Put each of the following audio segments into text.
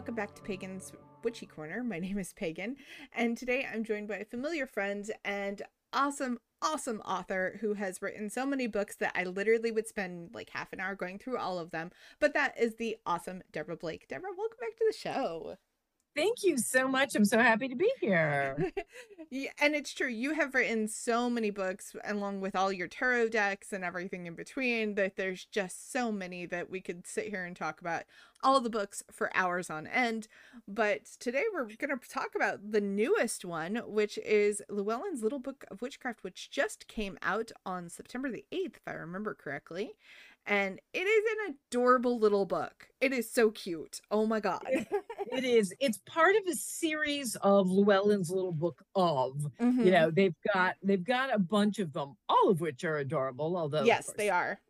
Welcome back to Pagan's Witchy Corner. My name is Pagan, and today I'm joined by a familiar friend and awesome, awesome author who has written so many books that I literally would spend like half an hour going through all of them. But that is the awesome Deborah Blake. Deborah, welcome back to the show. Thank you so much. I'm so happy to be here. yeah, and it's true. You have written so many books along with all your tarot decks and everything in between that there's just so many that we could sit here and talk about all the books for hours on end. But today we're going to talk about the newest one, which is Llewellyn's Little Book of Witchcraft, which just came out on September the 8th, if I remember correctly and it is an adorable little book. It is so cute. Oh my god. It is. It's part of a series of Llewellyn's little book of. Mm-hmm. You know, they've got they've got a bunch of them, all of which are adorable, although Yes, they are.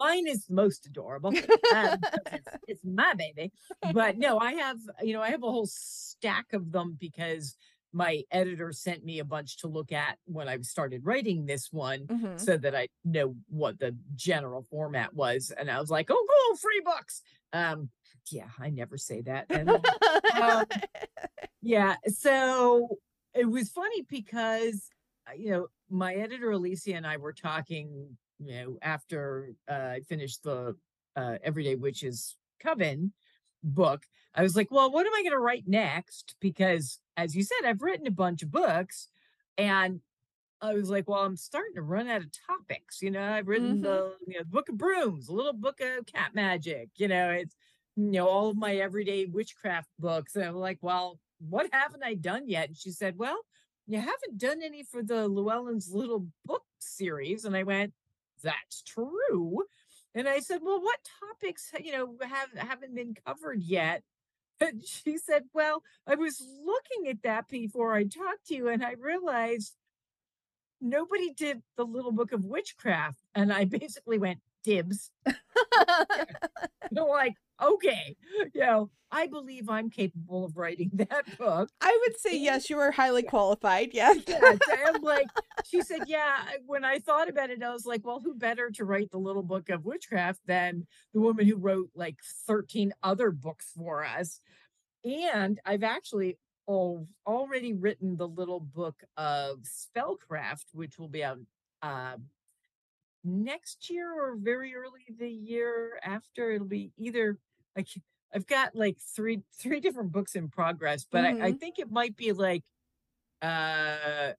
Mine is most adorable. Um, it's, it's my baby. But no, I have, you know, I have a whole stack of them because my editor sent me a bunch to look at when I started writing this one mm-hmm. so that I know what the general format was. And I was like, oh, cool, free books. Um, yeah, I never say that. And, um, yeah, so it was funny because, uh, you know, my editor Alicia and I were talking, you know, after uh, I finished the uh, Everyday Witches Coven book. I was like, well, what am I going to write next? Because as you said, I've written a bunch of books and I was like, well, I'm starting to run out of topics. You know, I've written mm-hmm. the you know, book of brooms, a little book of cat magic. You know, it's you know all of my everyday witchcraft books. And I'm like, well, what haven't I done yet? And she said, well, you haven't done any for the Llewellyn's little book series. And I went, that's true. And I said, well, what topics you know have haven't been covered yet? And she said, Well, I was looking at that before I talked to you, and I realized nobody did the little book of witchcraft. And I basically went, Dibs. you know, like, okay, you know, I believe I'm capable of writing that book. I would say yes, you are highly qualified. Yes. yes. I'm like, she said, yeah. When I thought about it, I was like, well, who better to write the little book of witchcraft than the woman who wrote like 13 other books for us? And I've actually already written the little book of spellcraft, which will be out uh, next year or very early the year after. It'll be either like I've got like three three different books in progress, but mm-hmm. I, I mm-hmm. think it might be like uh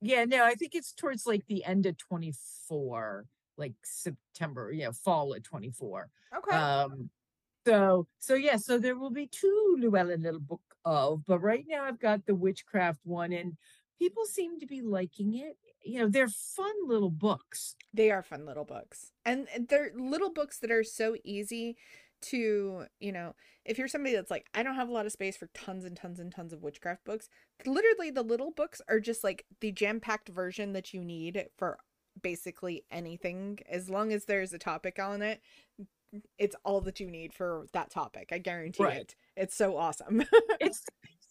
yeah, no, I think it's towards like the end of 24, like September, yeah, fall of 24. Okay. Um so so yeah, so there will be two Llewellyn little book of, but right now I've got the witchcraft one and people seem to be liking it. You know, they're fun little books. They are fun little books. And they're little books that are so easy to, you know, if you're somebody that's like, I don't have a lot of space for tons and tons and tons of witchcraft books, literally the little books are just like the jam packed version that you need for basically anything. As long as there's a topic on it, it's all that you need for that topic. I guarantee right. it. It's so awesome. it's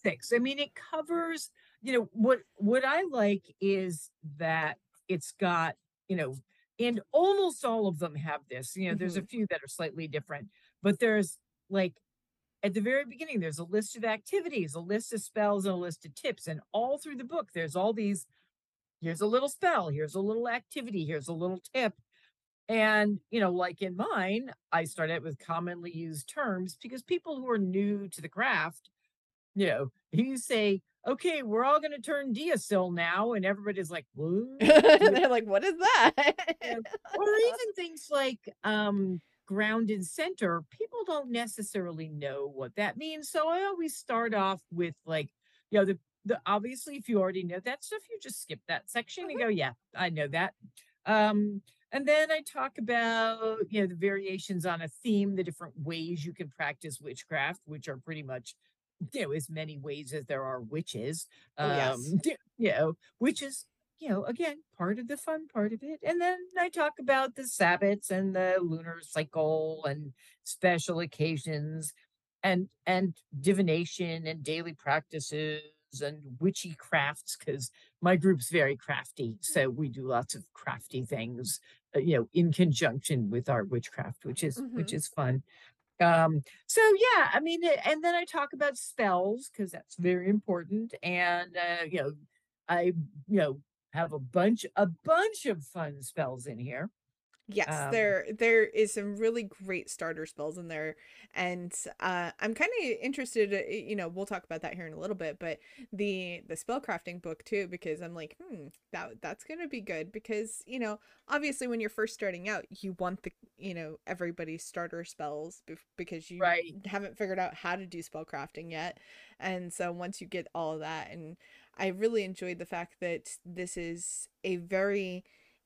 six. I mean, it covers, you know, what what I like is that it's got, you know, and almost all of them have this. You know, mm-hmm. there's a mm-hmm. few that are slightly different, but there's like at the very beginning, there's a list of activities, a list of spells, and a list of tips. And all through the book, there's all these here's a little spell, here's a little activity, here's a little tip. And, you know, like in mine, I started with commonly used terms because people who are new to the craft, you know, you say, okay, we're all going to turn Deosil now. And everybody's like? They're like, what is that? or even things like um, ground and center. People don't necessarily know what that means. So I always start off with like, you know, the, the obviously, if you already know that stuff, you just skip that section mm-hmm. and go, yeah, I know that. Um, And then I talk about, you know, the variations on a theme, the different ways you can practice witchcraft, which are pretty much, you know, as many ways as there are witches. Oh, yes. Um, you know, which is, you know, again, part of the fun part of it. And then I talk about the Sabbats and the lunar cycle and special occasions and and divination and daily practices and witchy crafts because my group's very crafty so we do lots of crafty things uh, you know in conjunction with our witchcraft which is which Mhm. is fun um so yeah i mean and then i talk about spells because that's very important and uh you know i you know have a bunch a bunch of fun spells in here Yes, um there there is some really great starter spells in there, and uh, I'm kind of interested. uh, You know, we'll talk about that here in a little bit, but the the spellcrafting book too, because I'm like, hmm, that that's gonna be good because you know, obviously when you're first starting out, you want the you know everybody's starter spells because you right haven't figured out how to do spellcrafting yet, and so once you get all of that, and I really enjoyed the fact that this is a very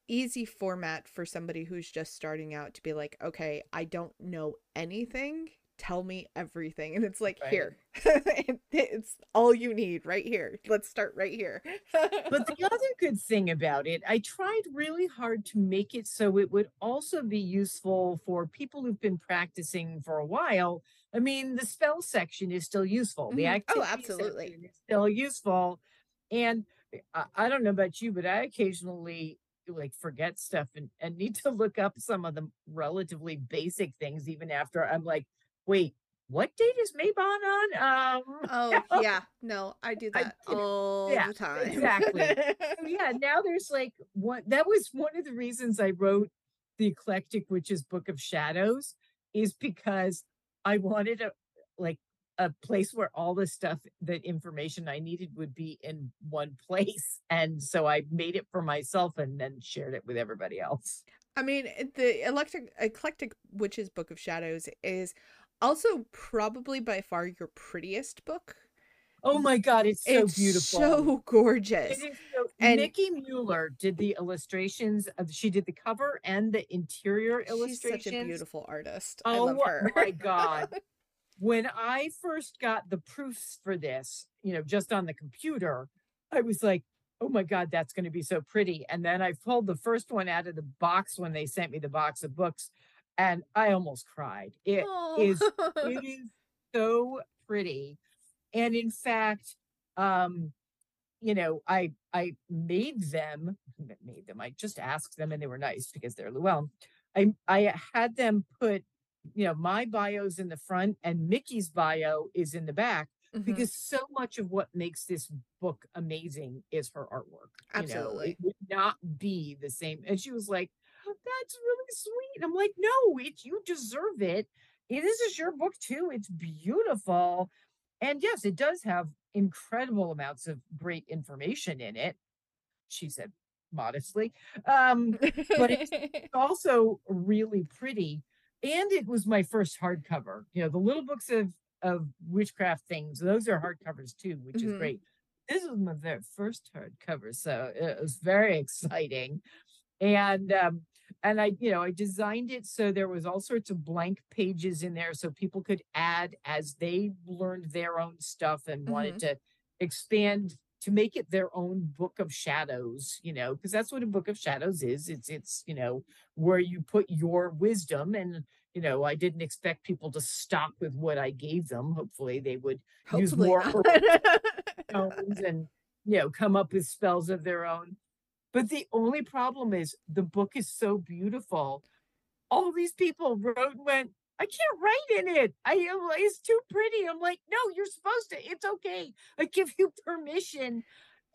easy format for somebody who's just starting out to be like, okay, I don't know anything. Tell me everything. And it's like, right here, It- it's all you need right here. Let's start right here. But the other good thing about it, I tried really hard to make it so it would also be useful for people who've been practicing for a while. I mean, the spell section is still useful. The Mhm. Oh, activity absolutely. section is still useful. And I, I don't know about you, but I occasionally like forget stuff and, and need to look up some of the relatively basic things even after I'm like, wait, what date is Mabon on? Um, Oh, yeah. No, I do that did- all yeah, the time. exactly. So yeah, now there's like one that was one of the reasons I wrote the Eclectic Witches Book of Shadows is because I wanted a like a place where all the stuff that information I needed would be in one place. And so I made it for myself and then shared it with everybody else. I mean, eh, the electric eclectic witches book of shadows is also probably by far your prettiest book. Oh my god, it's so it's beautiful. so gorgeous. So, And- Mickie Mueller did the illustrations. Of, she did the cover and the interior She's illustrations. such a beautiful artist. I Oh love her. my God. When I first got the proofs for this, you know, just on the computer, I was like, oh my God, that's going to be so pretty. And then I pulled the first one out of the box when they sent me the box of books, and I almost cried. It is Oh. it is so pretty. And in fact, um, you know, I I made them, made them, I just asked them and they were nice because they're Llewellyn. I I had them put, you know, my bio's in the front and Mickie's bio is in the back Mhm. because so much of what makes this book amazing is her artwork. You know, Absolutely. it would not be the same. And she was like, "Oh, that's really sweet. I'm like, no, it's you deserve it. It- This is your book too. It's beautiful. And yes, it does have incredible amounts of great information in it. She said modestly. Um, but it's also really pretty. And it was my first hardcover. You know, the little books of of witchcraft things, those are hardcovers too, which is Mhm. great. This was my very first hardcover, so it was very exciting. And um, and I, you know, I designed it so there was all sorts of blank pages in there so people could add as they learned their own stuff and wanted to expand to make it their own book of shadows, you know, because that's what a book of shadows is. It's it's, you know, where you put your wisdom and you know, I didn't expect people to stop with what I gave them. Hopefully they would use more and you know come up with spells of their own. But the only problem is the book is so beautiful. All these people wrote and went, I can't write in it. I am it's too pretty. I'm like, no, you're supposed to. It's okay. I give you permission.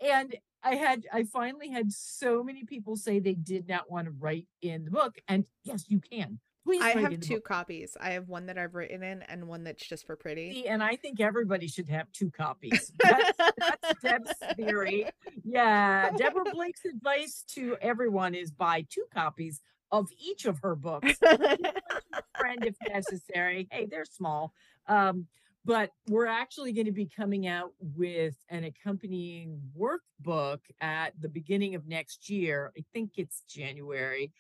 And I had I finally had so many people say they did not want to write in the book. And yes, you can. Please I have two book. copies. I have one that I've written in and one that's just for pretty. And I think everybody should have two copies. That's, that's Deb's theory. Yeah. Deborah Blake's advice to everyone is buy two copies of each of her books. friend if necessary. Hey, they're small. Um, but we're actually going to be coming out with an accompanying workbook at the beginning of next year. I think it's January.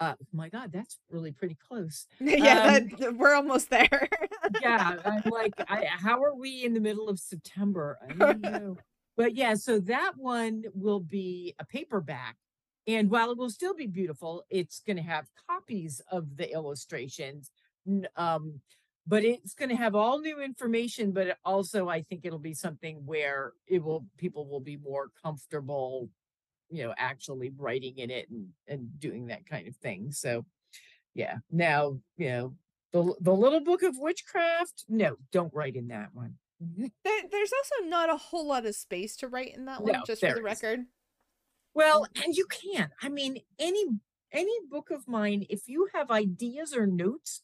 Uh, my God, that's really pretty close. yeah, Um, that, we're almost there. yeah, I'm like, I, how are we in the middle of September? I don't know. But yeah, so that one will be a paperback. And while it will still be beautiful, it's going to have copies of the illustrations. Um, but it's going to have all new information. But also, I think it'll be something where it will people will be more comfortable, you know, actually writing in it and and doing that kind of thing. So, yeah. Now, you know, the the little book of witchcraft. No, don't write in that one. There, there's also not a whole lot of space to write in that one, No, just for the isn't. record. Well, mm. and you can. I mean, any any book of mine, if you have ideas or notes,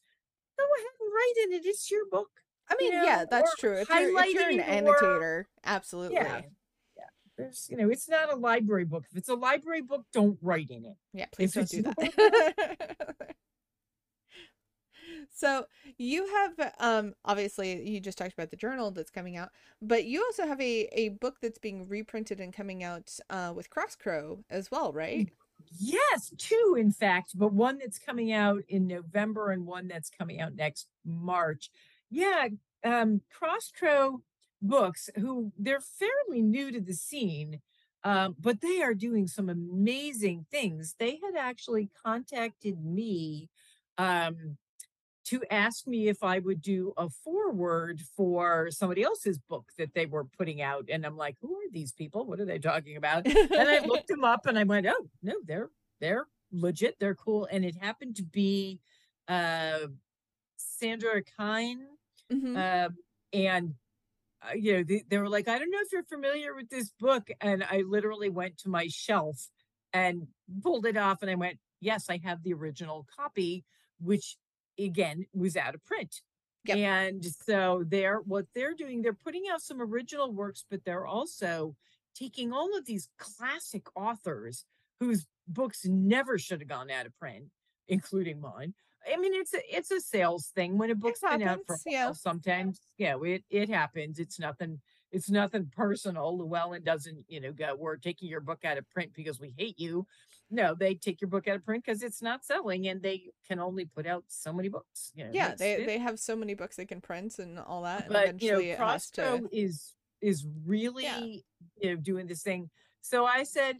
go ahead and write in it. It's your book. I you mean, yeah, that's true. If you're, if you're an highlighting or- annotator, absolutely. Yeah. Yeah. There's, you know, it's not a library book. If it's a library book, don't write in it. Yeah, please If don't do that. so you have um obviously you just talked about the journal that's coming out, but you also have a a book that's being reprinted and coming out uh with Crossed Crow as well, right? Yes, two, in fact, but one that's coming out in November and one that's coming out next March. Yeah, um, Crossed Crow Books, who they're fairly new to the scene, um, but they are doing some amazing things. They had actually contacted me um, to ask me if I would do a foreword for somebody else's book that they were putting out. And I'm like, who are these people? What are they talking about? and I looked them up and I went, oh no, they're they're legit, they're cool. And it happened to be uh Sandra Kynes. Mhm. Um and uh, you know, they, they were like, I don't know if you're familiar with this book. And I literally went to my shelf and pulled it off and I went, Yes, I have the original copy, which again was out of print. Yep. And so they're what they're doing, they're putting out some original works, but they're also taking all of these classic authors whose books never should have gone out of print, including mine. I mean, it's a it's a sales thing. When a book's been out for yeah. while, sometimes, yeah, it it happens. It's nothing. It's nothing personal. Llewellyn doesn't, you know, go. We're taking your book out of print because we hate you. No, they take your book out of print because it's not selling, and they can only put out so many books. You know, yeah, they it- they have so many books they can print and all that, and but you know has to. Is is really you know doing this thing so i said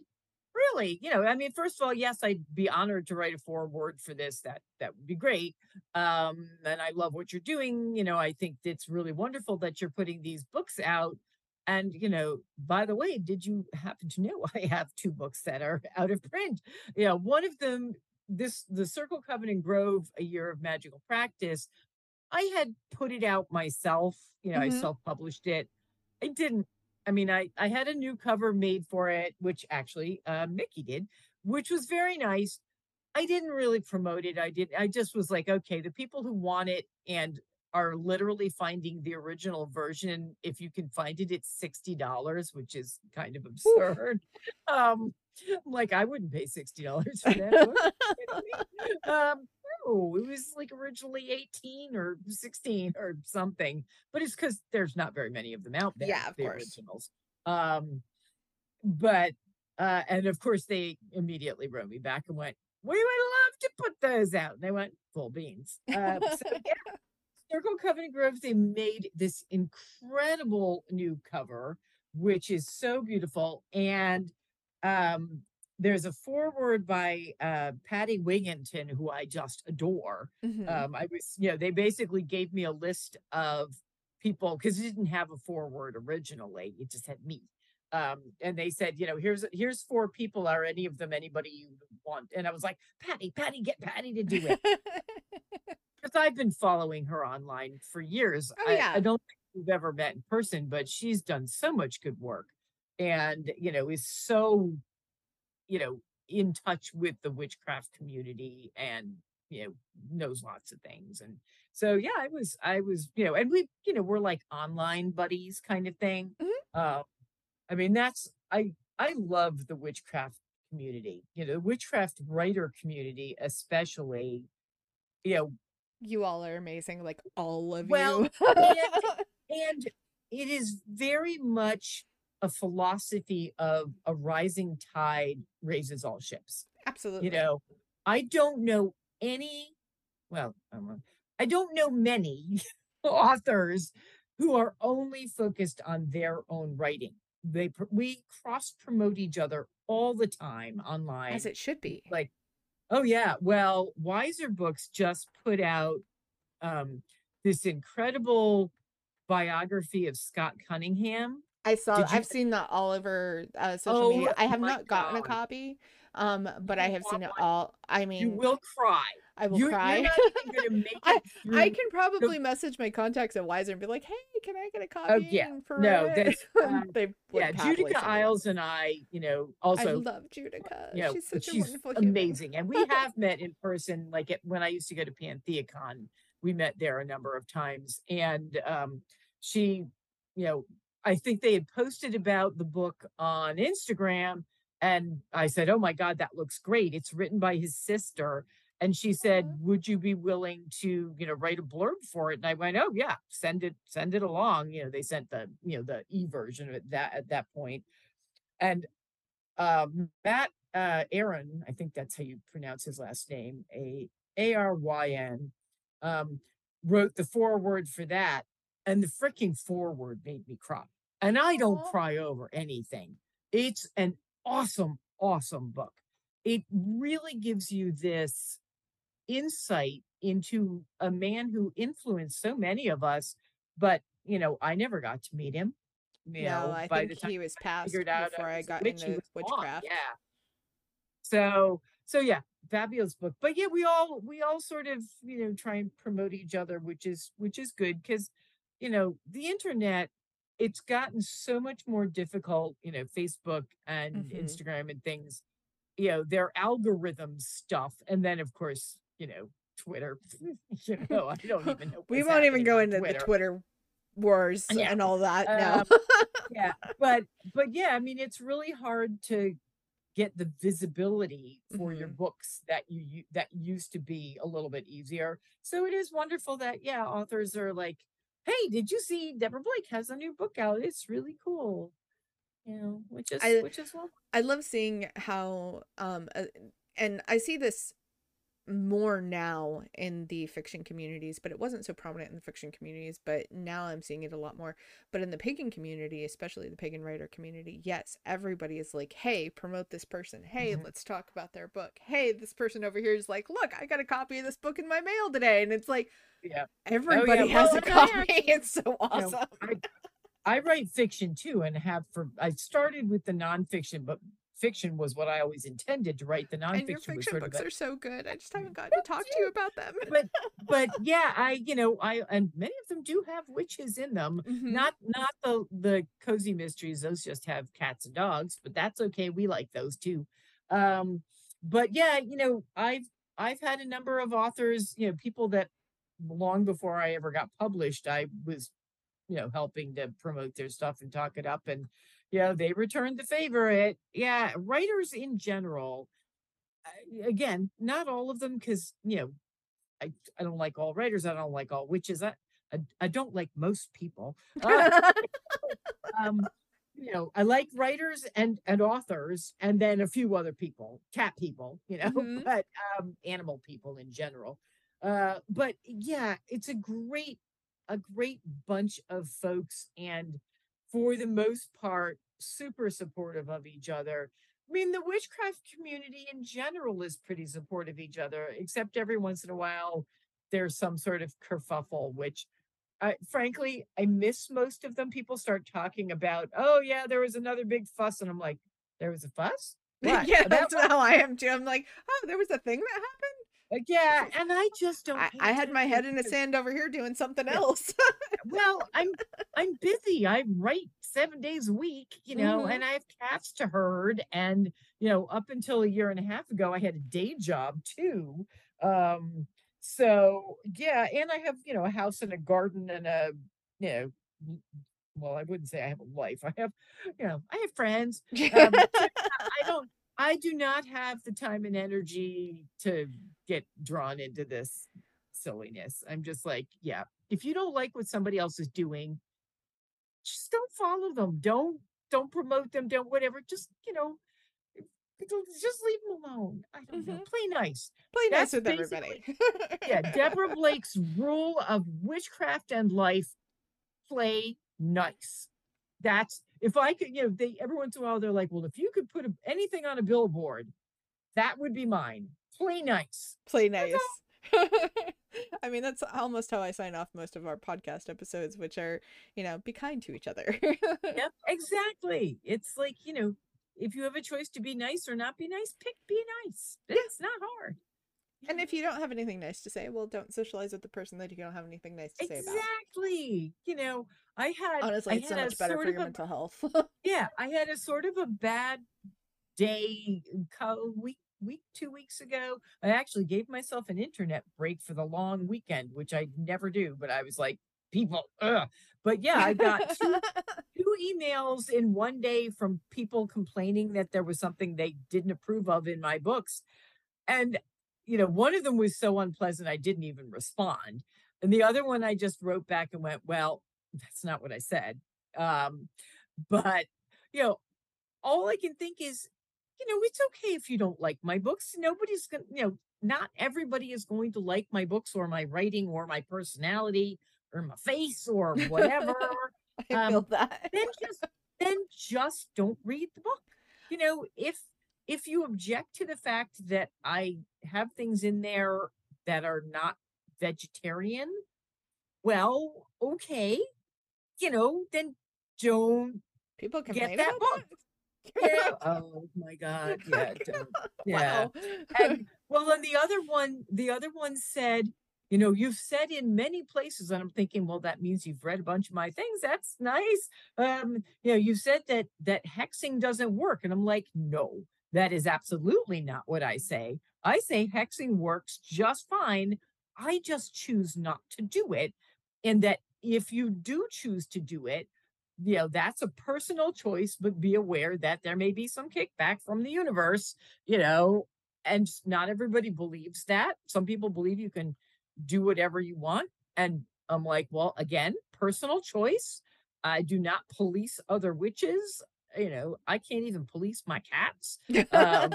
really you know i mean first of all yes i'd be honored to write a foreword for this that that would be great um and i love what you're doing you know i think it's really wonderful that you're putting these books out and you know by the way did you happen to know i have two books that are out of print you know one of them this the circle covenant grove a year of magical practice I had put it out myself. You know, I Mhm. self-published it. I didn't. I mean, I I had a new cover made for it, which actually uh, Mickie did, which was very nice. I didn't really promote it. I did. I just was like, okay, the people who want it and are literally finding the original version. If you can find it, it's sixty dollars, which is kind of absurd. Um, I'm like I wouldn't pay sixty dollars for that. book. Are you kidding me? um, no, it was like originally 18 or 16 or something, but it's because there's not very many of them out there. Yeah, of the course. originals. Um, but uh, and of course they immediately wrote me back and went, "We would love to put those out." And I went, "Full beans." Uh, so yeah, Circle Covenant Grove, they made this incredible new cover, which is so beautiful. And um, there's a foreword by uh, Patti Wigginton, who I just adore. Mhm. Um, I was, you know, they basically gave me a list of people because it didn't have a foreword originally; it just had me. Um, and they said, you know, here's here's four people. Are any of them anybody you want? And I was like, Patti, Patti, get Patti to do it because I've been following her online for years. Oh, I, yeah. I don't think we've ever met in person, but she's done so much good work and, you know, is so, you know, in touch with the witchcraft community and, you know, knows lots of things. And so, yeah, I was, I was, you know, and we, you know, we're like online buddies kind of thing. Mhm. Uh, I mean, that's, I, I love the witchcraft community, you know, the witchcraft writer community, especially, you know, you all are amazing, like all of Well, you. and it is very much a philosophy of a rising tide raises all ships Absolutely. you know I don't know any, well, I don't know, I don't know many authors who are only focused on their own writing. They we cross promote each other all the time online. As it should be. like, oh yeah, well, Weiser Books just put out um this incredible biography of Scott Cunningham. I saw I've seen that all over uh, social Oh media. I have not gotten a copy. Um, but I have seen it all. I mean, You will cry. I will you're, cry. You're not make I- I can probably message my contacts at Weiser and be like, "Hey, can I get a copy?" Oh yeah. No, that's, um, they yeah, Judika Illes and I, you know, one. I love Judika. you know, she's such a she's wonderful human. amazing. And we have met in person, like at, when I used to go to PantheaCon, we met there a number of times. And um, she, you know, I think they had posted about the book on Instagram. And I said, Oh my God, that looks great. It's written by his sister. And she said, Would you be willing to, you know, write a blurb for it? And I went, Oh yeah, send it, send it along. You know, they sent the, you know, the e version of it that at that point. And um Mat uh Aaron, I think that's how you pronounce his last name, A A R Y N, um, wrote the foreword for that, and the freaking foreword made me cry. And I don't cry over anything. It's an awesome, awesome book. It really gives you this insight into a man who influenced so many of us, but you know, I never got to meet him. You no, know, I think he was passed figured out before I got into gone, witchcraft. Yeah. So so yeah, fabulous book. But yeah, we all we all sort of, you know, try and promote each other, which is which is good because, you know, the internet, it's gotten so much more difficult, you know, Facebook and Mhm. Instagram and things, you know, their algorithm stuff. And then of course, you know, Twitter. you know, I don't even know. we won't even go into Twitter. the Twitter wars Yeah. and all that. Um, no. yeah but but yeah i mean it's really hard to get the visibility for your Mhm. books that you that used to be a little bit easier so it is wonderful that yeah authors are like hey did you see deborah blake has a new book out? It's really cool. You know which is I- which is well I love seeing how um uh, and I see this more now in the fiction communities, but it wasn't so prominent in the fiction communities, but now I'm seeing it a lot more. But in the pagan community, especially the pagan writer community, yes, everybody is like, "Hey, promote this person. Hey, Mhm. let's talk about their book. Hey, this person over here is like, "Look, I got a copy of this book in my mail today." And it's like yeah everybody well, has a copy. it's so awesome. I, I write fiction too and have for i started with the nonfiction but fiction was what i always intended to write the nonfiction and your fiction books are so good. I just haven't gotten to talk to you about them. but but yeah i you know i and many of them do have witches in them Mhm. not not the the cozy mysteries those just have cats and dogs but that's okay we like those too um but yeah you know i've i've had a number of authors you know people that long before i ever got published i was you know helping to promote their stuff and talk it up and you know they returned the favor it yeah writers in general again not all of them because you know I, I don't like all writers i don't like all witches i i, I don't like most people Uh, um you know i like writers and and authors and then a few other people cat people you know Mhm. but um animal people in general uh but yeah it's a great a great bunch of folks and for the most part super supportive of each other i mean the witchcraft community in general is pretty supportive of each other except every once in a while there's some sort of kerfuffle which I, frankly, I miss most of them. People start talking about, oh yeah, there was another big fuss, and I'm like, there was a fuss. What? yeah, About that's how I am too. I'm like, oh, there was a thing that happened. Like, yeah, and I just don't. I, I had my head in the sand over here doing something Yeah. else. Well, I'm I'm busy. I write seven days a week, you know, Mhm. and I have cats to herd, and you know, up until a year and a half ago, I had a day job too. Um, so yeah, and I have you know a house and a garden and a you know. Well, I wouldn't say I have a life. I have, you know, I have friends. Um, I don't I do not have the time and energy to get drawn into this silliness. I'm just like, yeah, if you don't like what somebody else is doing, just don't follow them. Don't don't promote them. Don't whatever. Just, you know, just leave them alone. I don't know. Mhm. Play nice. Play nice with everybody. Yeah, Deborah Blake's rule of witchcraft and life: play nice. That's if I could, you know, they every once in a while they're like, well, if you could put a, anything on a billboard, that would be mine. Play nice. Play nice. I mean, that's almost how I sign off most of our podcast episodes, which are, you know, be kind to each other. Yep, exactly. It's like you know, if you have a choice to be nice or not be nice, pick be nice. It's not hard. and if you don't have anything nice to say, well, don't socialize with the person that you don't have anything nice to say about. Exactly. You know, I had Honestly, I it's so had a much better for your a- mental health. yeah, I had a sort of a bad day week week two weeks ago. I actually gave myself an internet break for the long weekend, which I never do, but I was like, people, ugh. But yeah, I got two, two emails in one day from people complaining that there was something they didn't approve of in my books. And, you know, one of them was so unpleasant, I didn't even respond. And the other one, I just wrote back and went, well, that's not what I said. Um, but, you know, all I can think is, you know, it's okay if you don't like my books. Nobody's going to, you know, not everybody is going to like my books or my writing or my personality or my face or whatever I feel um, that. then just then just don't read the book you know if if you object to the fact that i have things in there that are not vegetarian well okay you know then don't People can get that about book. that? oh my god. Yeah yeah. Wow. and well then the other one the other one said you know you've said in many places and i'm thinking well that means you've read a bunch of my things. That's nice. Um you know you said that that hexing doesn't work. And i'm like no that is absolutely not what i say. I say hexing works just fine. I just choose not to do it and that if you do choose to do it you know that's a personal choice but be aware that there may be some kickback from the universe you know and not everybody believes that. Some people believe you can do whatever you want and i'm like well again personal choice. I do not police other witches you know i can't even police my cats. Um,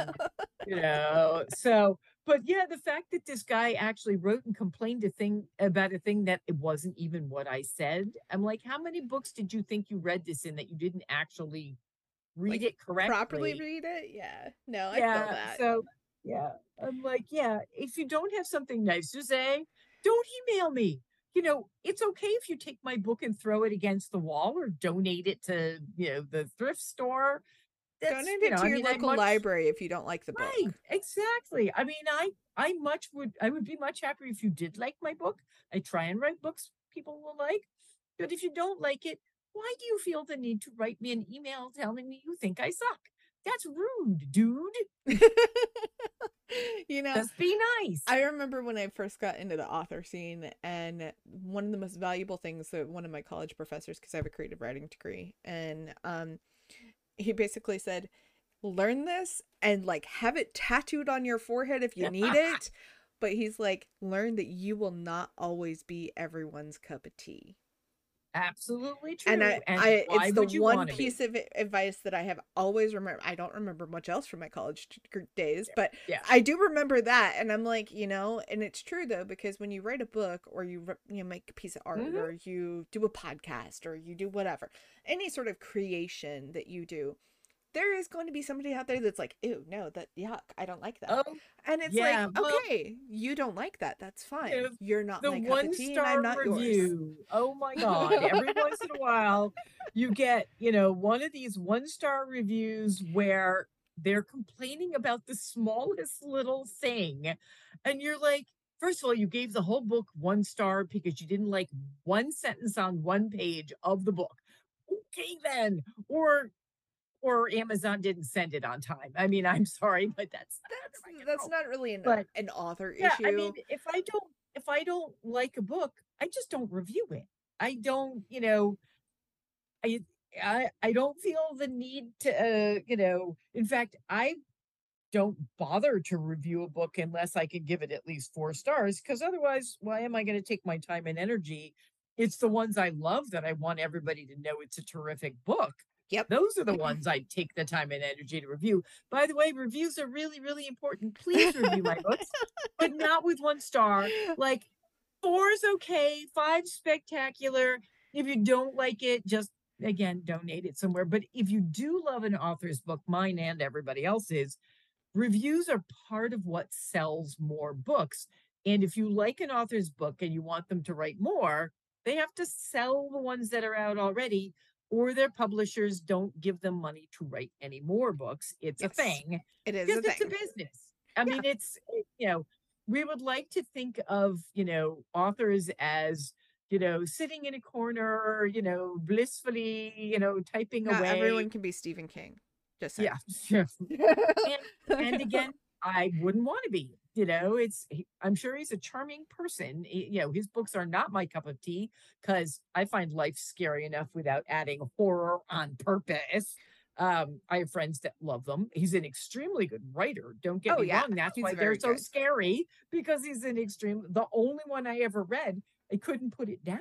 you know so but yeah the fact that this guy actually wrote and complained a thing about a thing that it wasn't even what i said i'm like how many books did you think you read this in that you didn't actually read Like, it correctly Properly read it? Yeah. No, I yeah feel that. so yeah i'm like yeah if you don't have something nice to say don't email me you know it's okay if you take my book and throw it against the wall or donate it to you know the thrift store Donate you it know, to I your mean, local much- library if you don't like the book. Right, exactly. I mean, I I much would I would be much happier if you did like my book. I try and write books people will like. But if you don't like it, why do you feel the need to write me an email telling me you think I suck? That's rude, dude. you know, Just be nice. I remember when I first got into the author scene, and one of the most valuable things that one of my college professors, because I have a creative writing degree, and um, he basically said, "Learn this and like have it tattooed on your forehead if you need it." But he's like, "Learn that you will not always be everyone's cup of tea." Absolutely true. and I, And I it's the one wanna be? piece of advice that I have always remember. I don't remember much else from my college days, but yeah. I do remember that, and I'm like, you know, and it's true though because when you write a book or you you know make a piece of art Mhm. or you do a podcast or you do whatever, any sort of creation that you do, there is going to be somebody out there that's like, ew, no, that yuck, I don't like that, Oh, and it's yeah, like, well, okay, you don't like that, that's fine. You're not the one of tea, and star I'm not yours. review. Oh my god! Every once in a while, you get you know one of these one star reviews where they're complaining about the smallest little thing, and you're like, first of all, you gave the whole book one star because you didn't like one sentence on one page of the book. Okay, then, or. Or Amazon didn't send it on time. I mean, I'm sorry, but that's That's that's not really an But- an author yeah issue. i mean if i don't if i don't like a book i just don't review it i don't you know i i, I don't feel the need to uh, you know in fact i don't bother to review a book unless i can give it at least four stars because otherwise why am i going to take my time and energy it's the ones i love that i want everybody to know it's a terrific book Yep. Those are the mm-hmm. ones I take the time and energy to review. By the way, reviews are really, really important. Please review my books, but not with one star. Like four is okay, five spectacular. If you don't like it, just again donate it somewhere. But if you do love an author's book, mine and everybody else's, reviews are part of what sells more books. And if you like an author's book and you want them to write more, they have to sell the ones that are out already, or their publishers don't give them money to write any more books. It's Yes, a thing. It is Because a it's thing. a business. I Yeah. mean, it's, eh, you know, we would like to think of, you know, authors as, you know, sitting in a corner, you know, blissfully, you know, typing Not away. everyone can be Stephen King. Just saying. Yeah. and again, I wouldn't want to be. You know, it's I'm sure he's a charming person. You know, his books are not my cup of tea because I find life scary enough without adding horror on purpose. Um, I have friends that love them. He's an extremely good writer. Don't get Oh, me yeah, wrong. That's he's why they're so good. scary because he's an extreme. The only one I ever read, I couldn't put it down.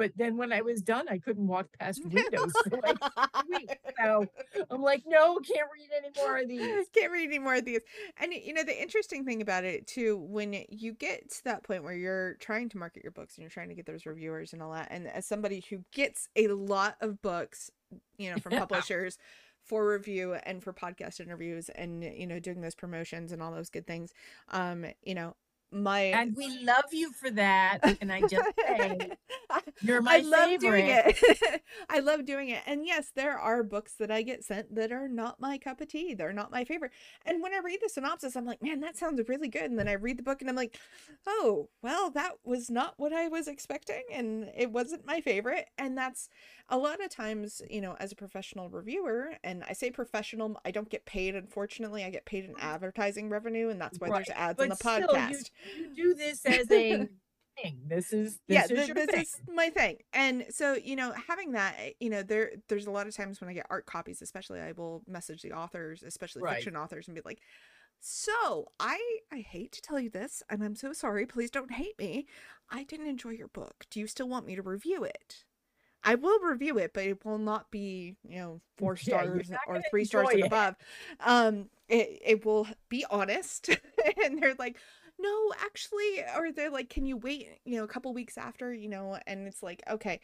But then when I was done, I couldn't walk past windows for like. So I'm like, no, can't read any more of these. Can't read any more of these. And you know, the interesting thing about it too, when you get to that point where you're trying to market your books and you're trying to get those reviewers and all that, and as somebody who gets a lot of books, you know, from publishers for review and for podcast interviews and you know, doing those promotions and all those good things, um, you know, my And we love you for that. and I just say, you're my I love favorite. doing it. I love doing it. And yes, there are books that I get sent that are not my cup of tea. They're not my favorite. And when I read the synopsis, I'm like, man, that sounds really good. And then I read the book and I'm like, oh, well, that was not what I was expecting. And it wasn't my favorite. And that's a lot of times, you know, as a professional reviewer, and I say professional, I don't get paid, unfortunately. I get paid in advertising revenue. And that's why there's ads But on the still, you- podcast. You, do this as a thing. This is this yeah is th- your this thing. is my thing and so you know having that eh, you know there there's a lot of times when i get ARC copies especially i will message the authors especially Right. fiction authors and be like so i i hate to tell you this and i'm so sorry please don't hate me i didn't enjoy your book do you still want me to review it I will review it, but it will not be, you know, four stars not or three stars and it. above. Um, it, it will be honest. and they're like, no, actually, or they're like, can you wait, you know, a couple weeks after, you know, and it's like, okay.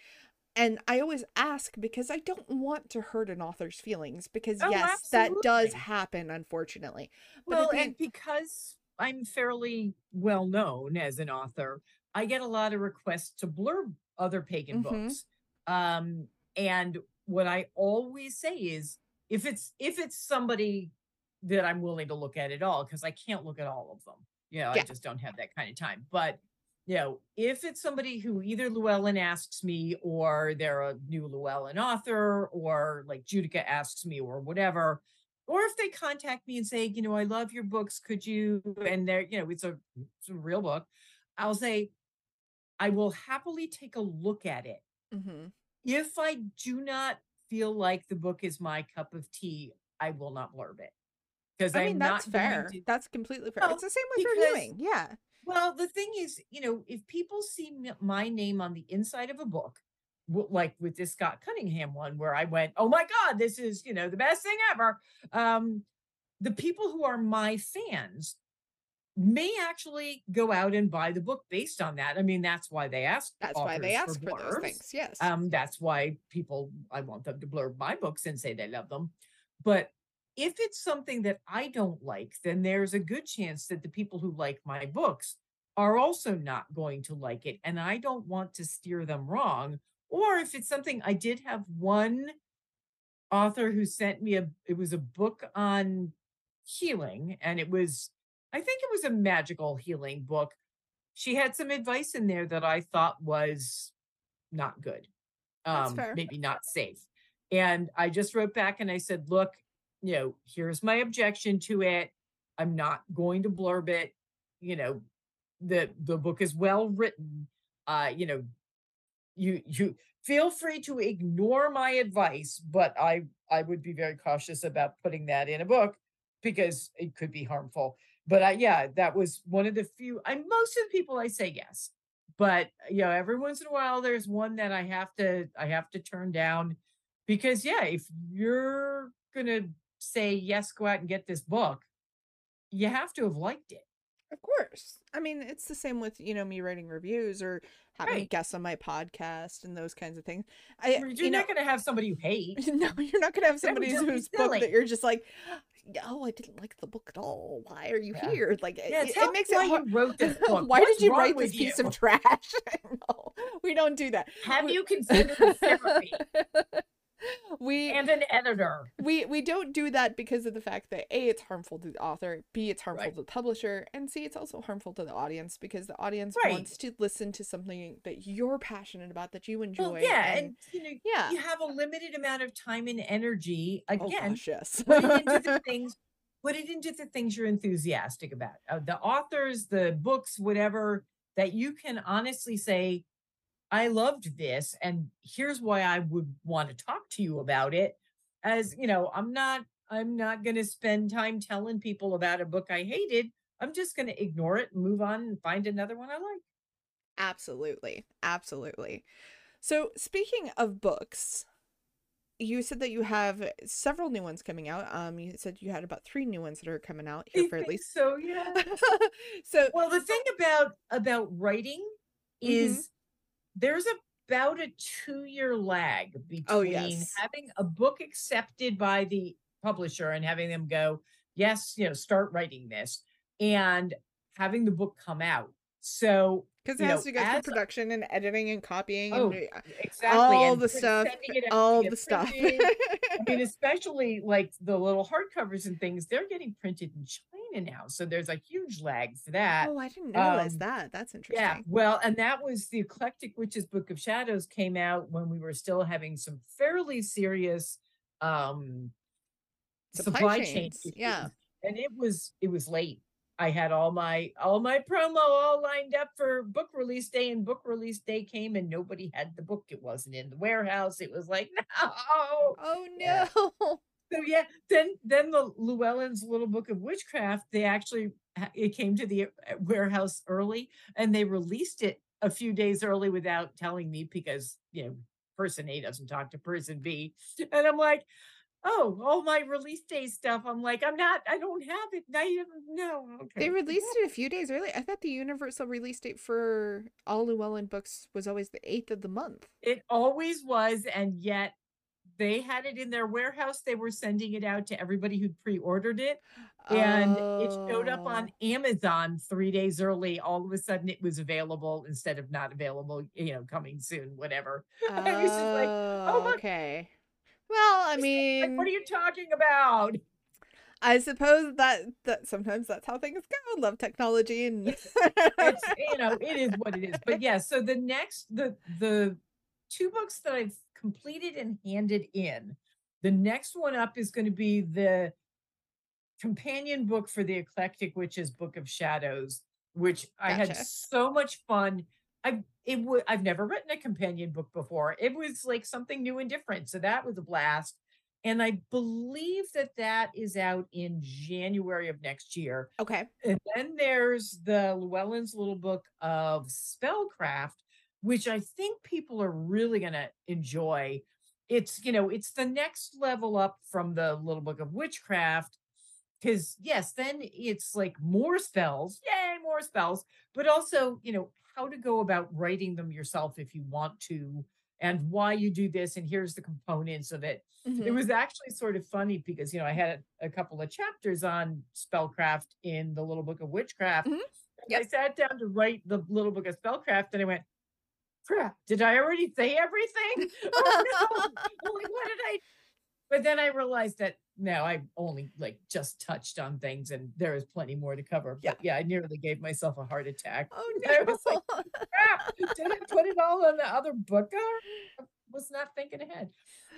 And I always ask because I don't want to hurt an author's feelings because Oh, yes, that does happen, unfortunately. But Well, and because I'm fairly well known as an author, I get a lot of requests to blurb other pagan Mhm. books. Um, and what I always say is if it's if it's somebody that I'm willing to look at at all, because I can't look at all of them. You know, Yeah. I just don't have that kind of time. But you know, if it's somebody who either Llewellyn asks me or they're a new Llewellyn author or like Judika asks me or whatever, or if they contact me and say, you know, I love your books, could you? And they're, you know, it's a, it's a real book. I'll say, I will happily take a look at it. Mhm. If I do not feel like the book is my cup of tea, I will not blurb it. Because I I'm mean, that's not fair. to- That's completely fair. Well, it's the same with because- reviewing. Yeah. Well, the thing is, you know, if people see my name on the inside of a book, like with this Scott Cunningham one, where I went, "Oh my God, this is you know the best thing ever," um, the people who are my fans may actually go out and buy the book based on that. I mean, that's why they ask. That's why they ask for those blurbs. things. Yes. Um, that's why people I want them to blurb my books and say they love them. But if it's something that I don't like, then there's a good chance that the people who like my books are also not going to like it. And I don't want to steer them wrong. Or if it's something I did have one author who sent me a it was a book on healing, and it was, I think it was a magical healing book. She had some advice in there that I thought was not good. Um, maybe not safe. And I just wrote back and I said, look, you know, here's my objection to it. I'm not going to blurb it. You know, the the book is well written. Uh, you know, you you feel free to ignore my advice, but I I would be very cautious about putting that in a book because it could be harmful. But I, yeah, that was one of the few. I most of the people I say yes, but uh, you know, every once in a while there's one that I have to I have to turn down. Because yeah, if you're gonna say yes, go out and get this book, you have to have liked it. Of course. I mean, it's the same with, you know, me writing reviews or having Right. guests on my podcast and those kinds of things. I You're you know, not gonna have somebody you hate. no, you're not gonna have somebody whose book that you're just like, oh, I didn't like the book at all. Why are you Yeah. here? Like, Yeah, it, it makes it why hard. you wrote this book. Why What's did you write this piece you? of trash? no, we don't do that. Have We- you considered therapy we and an editor? we we don't do that because of the fact that a it's harmful to the author b it's harmful Right. to the publisher and c it's also harmful to the audience because the audience Right. wants to listen to something that you're passionate about that you enjoy Well, yeah, and, and you know, yeah you have a limited amount of time and energy. oh Again, gosh yes put it into the things put it into the things you're enthusiastic about uh, the authors the books whatever that you can honestly say i loved this and here's why i would want to talk to you about it as you know i'm not i'm not going to spend time telling people about a book i hated i'm just going to ignore it and move on and find another one i like. Absolutely absolutely. So speaking of books you said that you have several new ones coming out um you said you had about three new ones that are coming out here for at least so yeah so Well, the thing about about writing is there's about a two year lag oh, between Oh, yes. having a book accepted by the publisher and having them go, yes, you know, start writing this, and having the book come out. So because it has know, to go through production and editing and copying Oh, and uh, exactly all and the stuff sending it out to all the stuff. I mean, especially like the little hardcovers and things, they're getting printed in China now. So there's a huge lag for that. oh i didn't realize um, that that's interesting Yeah, well, and that was the Eclectic Witch's Book of Shadows came out when we were still having some fairly serious um Supply supply, chain chains, issues. yeah. And it was it was late. I had all my all my promo all lined up for book release day, and book release day came and nobody had the book. It wasn't in the warehouse. It was like, no. oh no So yeah, then then the Llewellyn's Little Book of Witchcraft, they actually it came to the uh, warehouse early, and they released it a few days early without telling me because you know person A doesn't talk to person B, and I'm like, oh, all my release day stuff. I'm like, I'm not, I don't have it. I don't know. Okay. they released it a few days early i thought the universal release date for all llewellyn books was always the 8th of the month It always was, and yet they had it in their warehouse. They were sending it out to everybody who'd pre-ordered it. and it showed up on Oh. Amazon three days early. All of a sudden, it was available instead of not available. You know, coming soon, whatever. I was just like, oh, oh okay well i Like, mean what are you talking about? i suppose that that sometimes that's how things go love technology and It's you know, it is what it is. But yeah, so the next the the two books that I've completed and handed in. The next one up is going to be the companion book for the Eclectic Witch's Book of Shadows, which I had so much fun. I it would I've never written a companion book before. It was like something new and different, so that was a blast. And I believe that that is out in January of next year. okay And then there's the Llewellyn's little book of spellcraft, which I think people are really going to enjoy. It's, you know, it's the next level up from the little book of witchcraft. Because, yes, then it's like more spells. Yay, more spells. But also, you know, how to go about writing them yourself if you want to, and why you do this. And here's the components of it it Mhm. was actually sort of funny because you know I had a, couple of chapters on spellcraft in the little book of witchcraft. Mhm. and I sat down to write the little book of spellcraft, and I went, "Crap! Did I already say everything? oh no! Like, what did I?" But then I realized that no, I only like just touched on things, and there is plenty more to cover. But yeah, I nearly gave myself a heart attack. oh no. I was like, crap, did I put it all on the other book? I was not thinking ahead.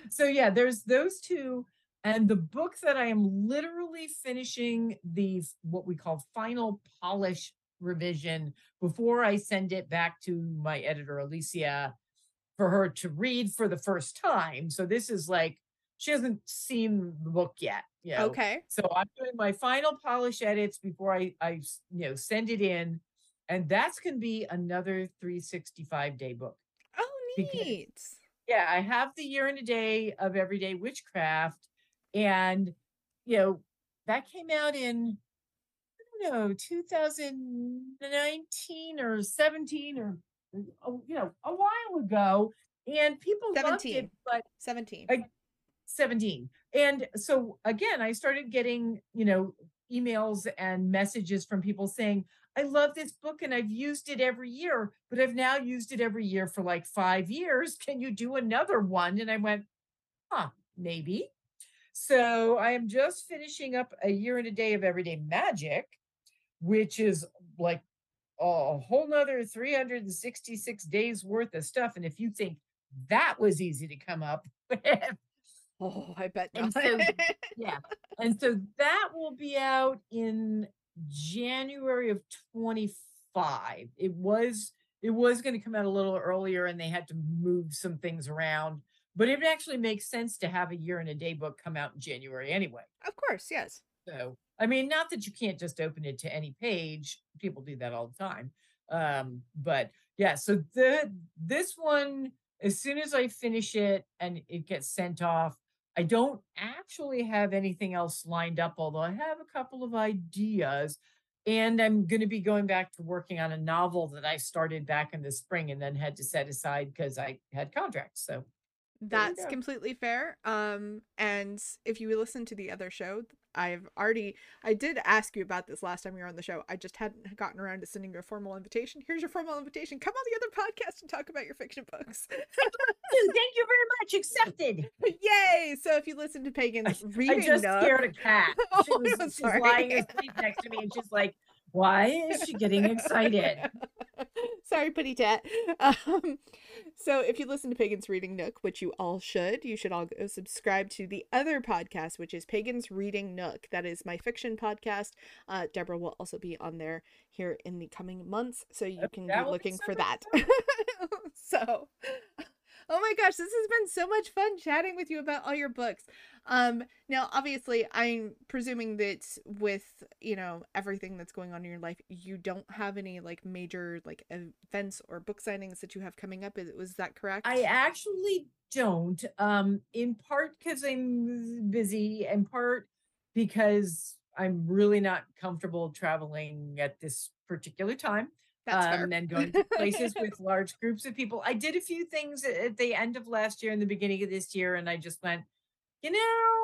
So yeah, there's those two. And the book that I am literally finishing the what we call final polish revision before I send it back to my editor Alicia for her to read for the first time. So this is like she hasn't seen the book yet. You know? okay So I'm doing my final polish edits before I, I you know, send it in. And that's going to be another 365 day book. oh Because- neat yeah, I have the year and a day of everyday witchcraft, and you know that came out in I don't know 2019 or 17 or oh, you know a while ago, and people loved 17. it, but 17. I- 17 and so again i started getting you know emails and messages from people saying i love this book and i've used it every year but i've now used it every year for like five years. Can you do another one? And i went huh maybe. So i am just finishing up a year and a day of everyday magic which is like a whole nother 366 days worth of stuff. And if you think that was easy to come up with Oh, I bet And so- yeah. And so that will be out in January of 25. It was it was going to come out a little earlier and they had to move some things around, but it actually makes sense to have a year and a day book come out in January anyway. of course, yes. So, I mean, not that you can't just open it to any page. People do that all the time. Um, but yeah, so the this one, as soon as I finish it and it gets sent off, I don't actually have anything else lined up, although I have a couple of ideas. And I'm going to be going back to working on a novel that I started back in the spring and then had to set aside because I had contracts. So That's completely fair. Um, and if you listen to the other show, I've already I did ask you about this last time you were on the show. I just hadn't gotten around to sending you a formal invitation. Here's your formal invitation. Come on the other podcast and talk about your fiction books. thank you very much. Accepted. Yay! So if you listen to Pagan's I reading just Nook- scared a cat. Oh, she Oh, was I'm she's lying asleep next to me, and she's like, "Why is she getting excited?" Sorry, Putty Tat. Um, so, if you listen to Pagan's Reading Nook, which you all should, you should all go subscribe to the other podcast, which is Pagan's Reading Nook. That is my fiction podcast. Uh, Deborah will also be on there here in the coming months, so you can be be looking so for that. so, oh my gosh, this has been so much fun chatting with you about all your books. Um, now, obviously, I'm presuming that with you know everything that's going on in your life, you don't have any like major like events or book signings that you have coming up. Is was that correct? I actually don't. Um, in part because I'm busy, in part because I'm really not comfortable traveling at this particular time. Um, and then going to places with large groups of people. I did a few things at- the end of last year and the beginning of this year, and I just went, you know.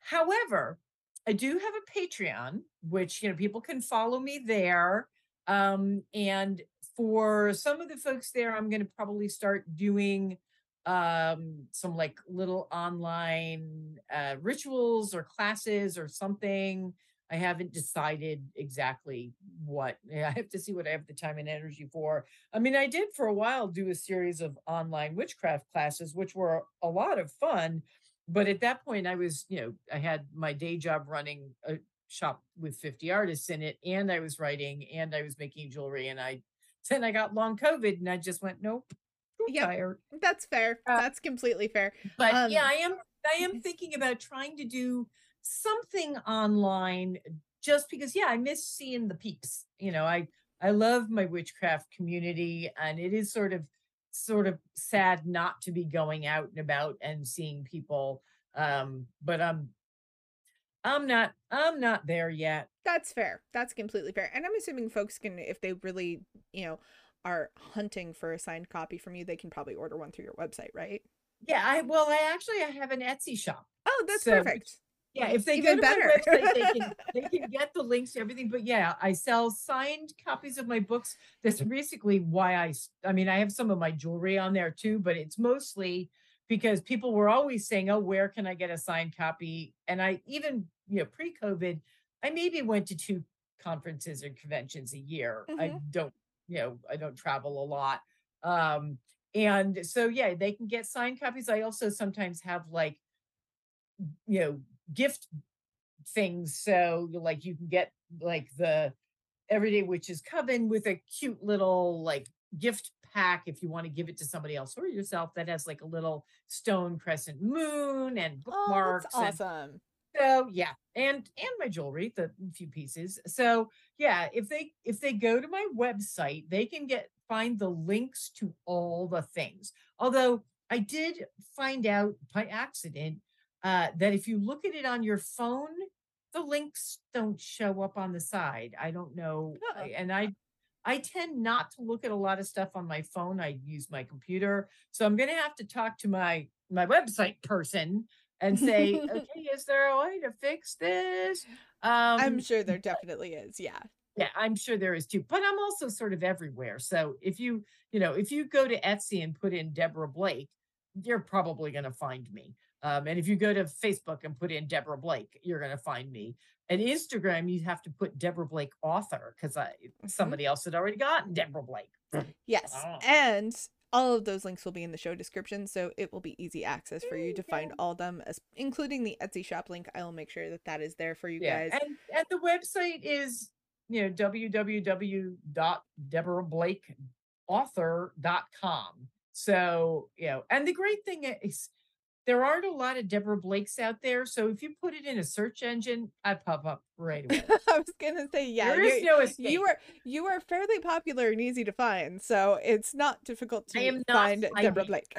However, I do have a Patreon, which you know people can follow me there. Um, and for some of the folks there, I'm going to probably start doing um some like little online uh rituals or classes or something I haven't decided exactly what. I have to see what I have the time and energy for. I mean, I did for a while do a series of online witchcraft classes, which were a lot of fun. But at that point, I was, you know, I had my day job running a shop with 50 artists in it, and I was writing and I was making jewelry. And I then I got long COVID and I just went, nope, Yep. tired. That's fair. Uh, That's completely fair. But Um, yeah, I am I am thinking about trying to do something online just because yeah, I miss seeing the peeps. You know, I I love my witchcraft community and it is sort of sort of sad not to be going out and about and seeing people um but I'm I'm not I'm not there yet. That's fair. That's completely fair. And I'm assuming folks can, if they really, you know, are hunting for a signed copy from you, they can probably order one through your website, right? Yeah, I well I actually I have an Etsy shop. Oh, that's So, perfect. Yeah, if they Even go to better. my website, they can they can get the links to everything. But yeah, I sell signed copies of my books. That's basically why I, I mean, I have some of my jewelry on there too, but it's mostly because people were always saying, "Oh, where can I get a signed copy?" And I even you know pre-COVID, I maybe went to two conferences or conventions a year. I don't you know I don't travel a lot. Um, and so yeah, they can get signed copies. I also sometimes have like you know gift things so like you can get like the everyday witch's coven with a cute little like gift pack if you want to give it to somebody else or yourself that has like a little stone crescent moon and Oh, bookmarks that's and awesome. so yeah and and my jewelry the few pieces so yeah if they if they go to my website they can get find the links to all the things although I did find out by accident uh, that if you look at it on your phone, the links don't show up on the side. I don't know. And I I tend not to look at a lot of stuff on my phone. I use my computer, so I'm gonna have to talk to my my website person and say, okay, is there a way to fix this? Um, I'm sure there definitely is. Yeah. yeah, I'm sure there is too, but I'm also sort of everywhere. So if you, you know, if you go to Etsy and put in Deborah Blake, you're probably going to find me. Um, and if you go to Facebook and put in Deborah Blake, you're going to find me. And Instagram, you have to put Deborah Blake author because I somebody else had already gotten Deborah Blake. Yes. Oh. And all of those links will be in the show description, so it will be easy access for you to find all of them, as, including the Etsy shop link. I will make sure that that is there for you Yeah, guys. and and the website is you know www.deborahblakeauthor.com. So you know, and the great thing is there aren't a lot of Deborah Blakes out there. So if you put it in a search engine, I pop up right away. I was gonna say, yeah, there is you, no escape. you are you are fairly popular and easy to find, so it's not difficult to find Deborah. Blake.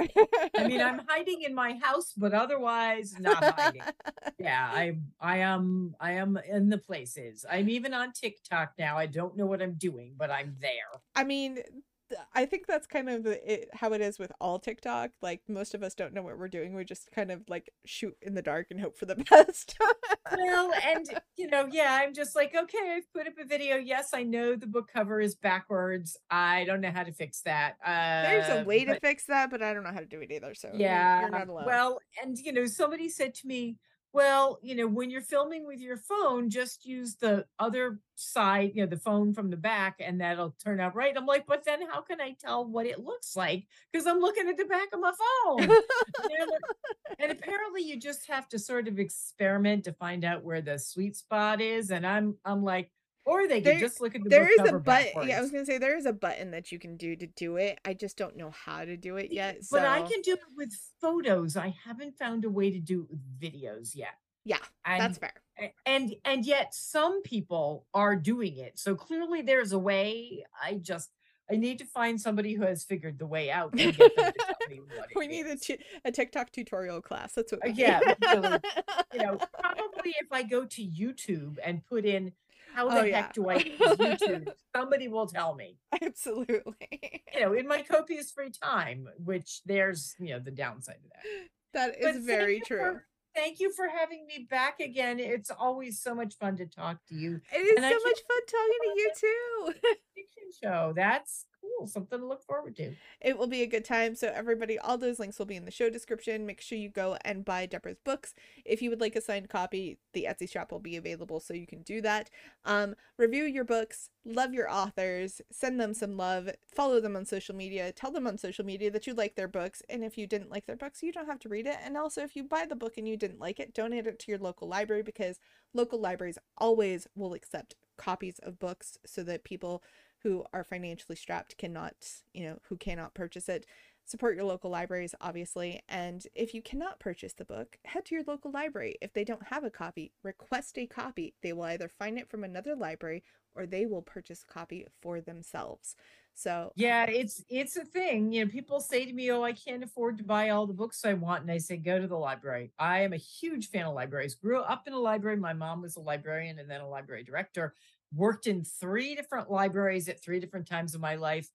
I mean, I'm hiding in my house, but otherwise not hiding. yeah, I I am I am in the places. I'm even on TikTok now. I don't know what I'm doing, but I'm there. I mean, I think that's kind of it, how it is with all TikTok. Like most of us don't know what we're doing. We just kind of like shoot in the dark and hope for the best. well, and you know, yeah, I'm just like, okay, I've put up a video. Yes, I know the book cover is backwards. I don't know how to fix that. Uh, There's a way to fix that, but I don't know how to do it either. So you're- yeah, you're not alone. well, and you know, somebody said to me, well, you know, when you're filming with your phone, just use the other side, you know, the phone from the back, and that'll turn out right. I'm like, but then how can I tell what it looks like? Because I'm looking at the back of my phone. And apparently you just have to sort of experiment to find out where the sweet spot is. And I'm I'm like, or they could There- just look at the there book is a button. Yeah, I was gonna say there is a button that you can do to do it. I just don't know how to do it yet. So But I can do it with photos. I haven't found a way to do it with videos yet. Yeah, And that's fair. and and yet some people are doing it. So clearly there's a way. I just I need to find somebody who has figured the way out. And get them to tell me what We need a, tu- a TikTok tutorial class. That's what. Uh, we yeah, need. you know, probably if I go to YouTube and put in how oh, the Oh, heck yeah. do I use YouTube, somebody will tell me. Absolutely. You know, in my copious free time, which there's you know the downside of that. That is But very true. for- thank you for having me back again. It's always so much fun to talk to you. It is and so much fun talking to you too. Fiction show. That's cool. Something to look forward to. it will be a good time. So everybody, all those links will be in the show description. Make sure you go and buy Deborah's books. If you would like a signed copy, the Etsy shop will be available, so you can do that. Um, review your books, love your authors, send them some love, follow them on social media, tell them on social media that you like their books, and if you didn't like their books, you don't have to read it. And also, if you buy the book and you didn't like it, donate it to your local library because local libraries always will accept copies of books so that people who are financially strapped cannot, you know, who cannot purchase it. Support your local libraries, obviously. And if you cannot purchase the book, head to your local library. If they don't have a copy, request a copy. They will either find it from another library or they will purchase a copy for themselves. So, Yeah, um, it's it's a thing. You know, people say to me, "Oh, I can't afford to buy all the books I want," and I say, "Go to the library." I am a huge fan of libraries. Grew up in a library. My mom was a librarian and then a library director. Worked in three different libraries at three different times of my life.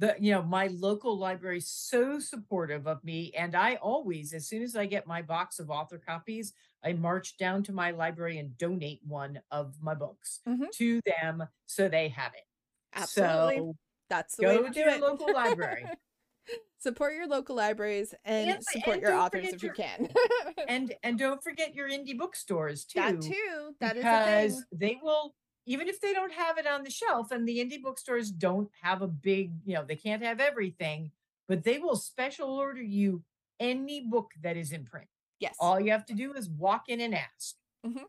The you know my local library is so supportive of me, and I always, as soon as I get my box of author copies, I march down to my library and donate one of my books Mhm. to them so they have it. absolutely, So that's the go way to to do your it. local library. support your local libraries and, support and your authors if you can. and and don't forget your indie bookstores too. that too. That is because thing. they will even if they don't have it on the shelf and the indie bookstores don't have a big, you know, they can't have everything, but they will special order you any book that is in print. Yes. All you have to do is walk in and ask. Mm-hmm.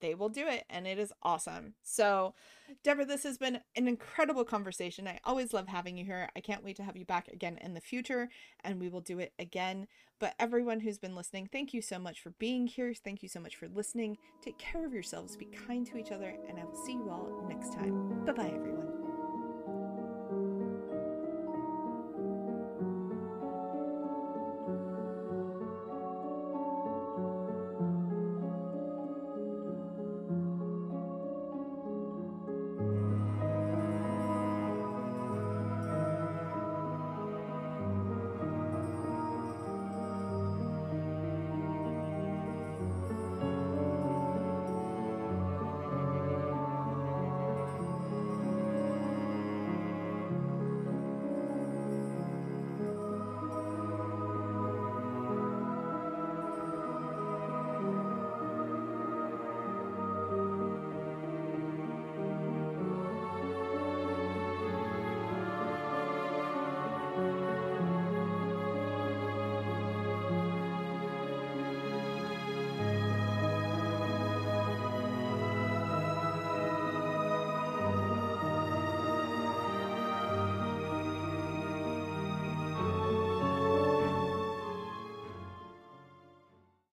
They will do it and it is awesome. So deborah this has been an incredible conversation. I always love having you here. I can't wait to have you back again in the future and we will do it again. But everyone who's been listening thank you so much for being here. Thank you so much for listening. Take care of yourselves. Be kind to each other and i will see you all next time. Bye bye everyone